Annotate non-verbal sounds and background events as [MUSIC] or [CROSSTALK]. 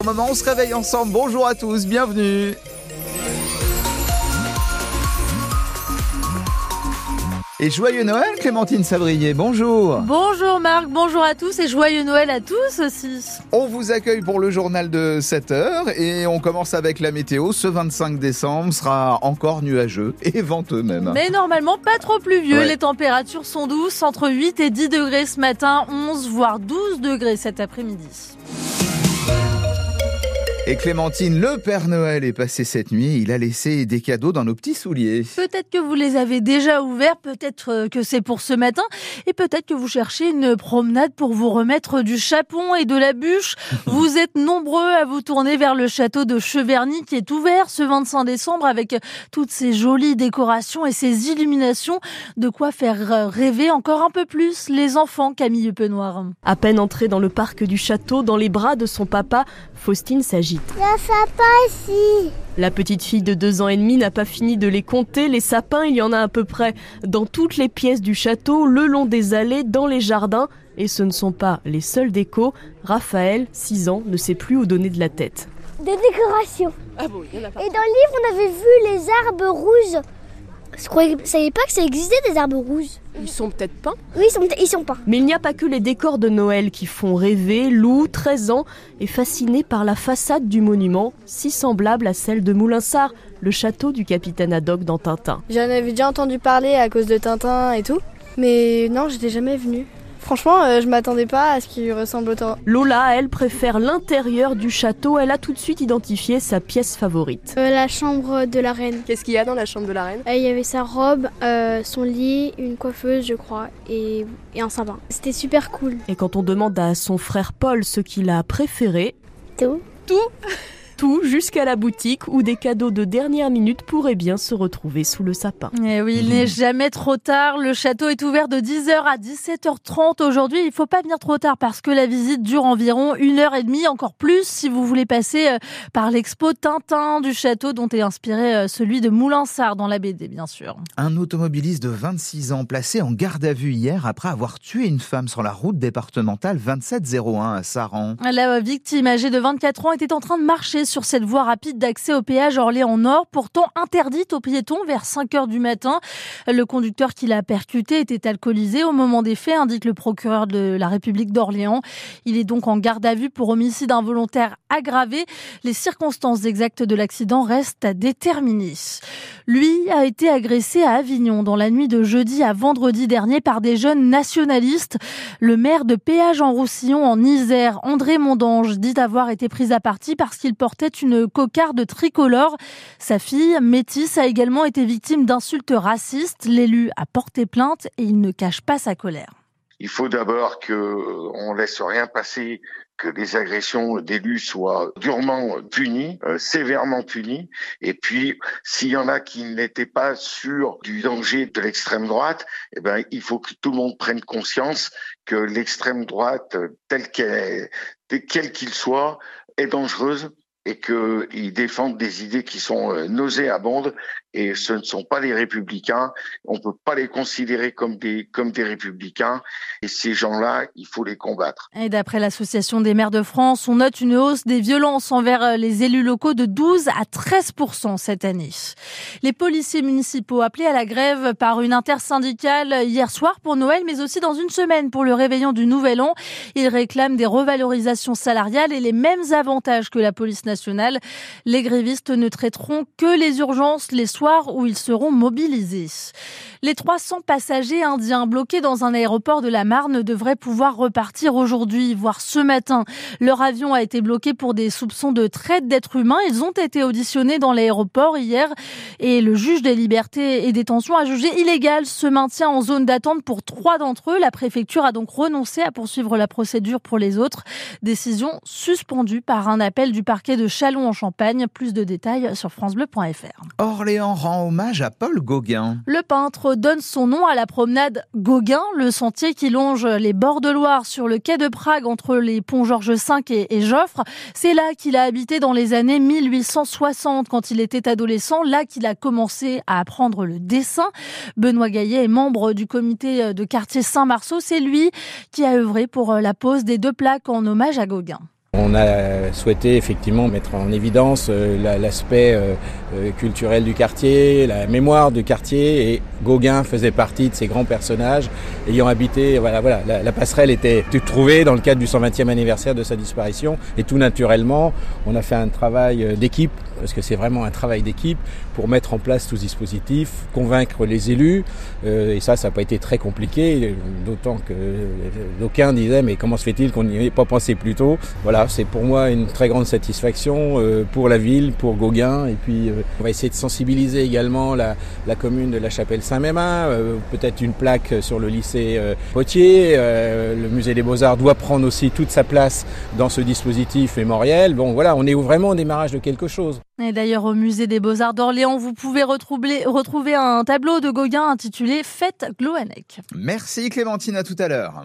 Au moment, on se réveille ensemble. Bonjour à tous, bienvenue. Et joyeux Noël, Clémentine Sabrier, bonjour. Bonjour Marc, bonjour à tous et joyeux Noël à tous aussi. On vous accueille pour le journal de 7 heures et on commence avec la météo. Ce 25 décembre sera encore nuageux et venteux même. Mais normalement pas trop pluvieux. Ouais. Les températures sont douces, entre 8 et 10 degrés ce matin, 11 voire 12 degrés cet après-midi. Et Clémentine, le Père Noël est passé cette nuit. Il a laissé des cadeaux dans nos petits souliers. Peut-être que vous les avez déjà ouverts, peut-être euh, que c'est pour ce matin, et peut-être que vous cherchez une promenade pour vous remettre du chapon et de la bûche. [LAUGHS] Vous êtes nombreux à vous tourner vers le château de Cheverny qui est ouvert ce 25 décembre avec toutes ces jolies décorations et ces illuminations. De quoi faire rêver encore un peu plus les enfants, Camille Penoir. À peine entrée dans le parc du château, dans les bras de son papa, Faustine Il y a un sapin ici. La petite fille de deux ans et demi n'a pas fini de les compter. Les sapins, il y en a à peu près dans toutes les pièces du château, le long des allées, dans les jardins. Et ce ne sont pas les seuls décos. Raphaël, 6 ans, ne sait plus où donner de la tête. Des décorations. Ah bon, il y en a Et dans le livre, on avait vu les arbres rouges. Je croyais, je savais pas que ça existait des arbres rouges? Ils sont peut-être peints. Oui, ils sont, ils sont pas. Mais il n'y a pas que les décors de Noël qui font rêver. Lou, 13 ans, est fasciné par la façade du monument, si semblable à celle de Moulinsart, le château du capitaine Haddock dans Tintin. J'en avais déjà entendu parler à cause de Tintin et tout. Mais non, j'étais jamais venue. Franchement, euh, je m'attendais pas à ce qu'il ressemble autant. Lola, elle, préfère l'intérieur du château. Elle a tout de suite identifié sa pièce favorite. Euh, la chambre de la reine. Qu'est-ce qu'il y a dans la chambre de la reine? Euh, Il y avait sa robe, euh, son lit, une coiffeuse, je crois, et, et un sapin. C'était super cool. Et quand on demande à son frère Paul ce qu'il a préféré, Tout. tout? Jusqu'à la boutique où des cadeaux de dernière minute pourraient bien se retrouver sous le sapin. Eh oui, il n'est jamais trop tard. Le château est ouvert de 10h à 17h30 aujourd'hui. Il faut pas venir trop tard parce que la visite dure environ une heure et demie, encore plus si vous voulez passer euh, par l'expo Tintin du château dont est inspiré euh, celui de Moulinsart dans la BD, bien sûr. Un automobiliste de 26 ans placé en garde à vue hier après avoir tué une femme sur la route départementale 2701 à Saran. La victime âgée de 24 ans était en train de marcher sur cette voie rapide d'accès au péage Orléans-Nord, pourtant interdite aux piétons vers 5 heures du matin. Le conducteur qui l'a percuté était alcoolisé au moment des faits, indique le procureur de la République d'Orléans. Il est donc en garde à vue pour homicide involontaire aggravé. Les circonstances exactes de l'accident restent à déterminer. Lui a été agressé à Avignon dans la nuit de jeudi à vendredi dernier par des jeunes nationalistes. Le maire de Péage en Roussillon en Isère, André Mondange, dit avoir été pris à partie parce qu'il portait une cocarde tricolore. Sa fille, métisse, a également été victime d'insultes racistes. L'élu a porté plainte et il ne cache pas sa colère. Il faut d'abord que euh, on laisse rien passer, que les agressions d'élus soient durement punies, euh, sévèrement punies. Et puis, s'il y en a qui n'étaient pas sûrs du danger de l'extrême droite, eh ben, il faut que tout le monde prenne conscience que l'extrême droite, telle qu'elle, quel qu'il soit, est dangereuse et qu'ils défendent des idées qui sont euh, nauséabondes et ce ne sont pas les républicains. On peut pas les considérer comme des comme des républicains et ces gens-là, il faut les combattre. Et d'après l'Association des maires de France, on note une hausse des violences envers euh, les élus locaux de 12 à 13% cette année. Les policiers municipaux appelés à la grève par une intersyndicale hier soir pour Noël, mais aussi dans une semaine pour le réveillon du Nouvel An. Ils réclament des revalorisations salariales et les mêmes avantages que la police nationale. Les grévistes ne traiteront que les urgences les soirs où ils seront mobilisés. Les 300 passagers indiens bloqués dans un aéroport de la Marne devraient pouvoir repartir aujourd'hui, voire ce matin. Leur avion a été bloqué pour des soupçons de traite d'êtres humains. Ils ont été auditionnés dans l'aéroport hier et le juge des libertés et détention a jugé illégal ce maintien en zone d'attente pour trois d'entre eux. La préfecture a donc renoncé à poursuivre la procédure pour les autres. Décision suspendue par un appel du parquet de Châlons en Champagne. Plus de détails sur francebleu.fr. Orléans rend hommage à Paul Gauguin. Le peintre donne son nom à la promenade Gauguin, le sentier qui longe les bords de Loire sur le quai de Prague entre les ponts Georges V et, et Joffre. C'est là qu'il a habité dans les années 1860 quand il était adolescent, là qu'il a commencé à apprendre le dessin. Benoît Gaillet est membre du comité de quartier Saint-Marceau. C'est lui qui a œuvré pour la pose des deux plaques en hommage à Gauguin. On a souhaité effectivement mettre en évidence l'aspect culturel du quartier, la mémoire du quartier et Gauguin faisait partie de ces grands personnages ayant habité, voilà, voilà, la, passerelle était trouvée dans le cadre du 120e anniversaire de sa disparition et tout naturellement, on a fait un travail d'équipe parce que c'est vraiment un travail d'équipe pour mettre en place tout ce dispositif, convaincre les élus, euh, et ça, ça n'a pas été très compliqué, d'autant que d'aucuns disaient mais comment se fait-il qu'on n'y ait pas pensé plus tôt? Voilà, c'est pour moi une très grande satisfaction euh, pour la ville, pour Gauguin, et puis euh, on va essayer de sensibiliser également la, la commune de la Chapelle Saint-Mémin, peut-être une plaque sur le lycée Potier, le musée des Beaux-Arts doit prendre aussi toute sa place dans ce dispositif mémoriel. Bon voilà, on est vraiment au démarrage de quelque chose. Et d'ailleurs, au musée des Beaux-Arts d'Orléans, vous pouvez retrouver, retrouver un tableau de Gauguin intitulé Fête Gloanec. Merci Clémentine, à tout à l'heure.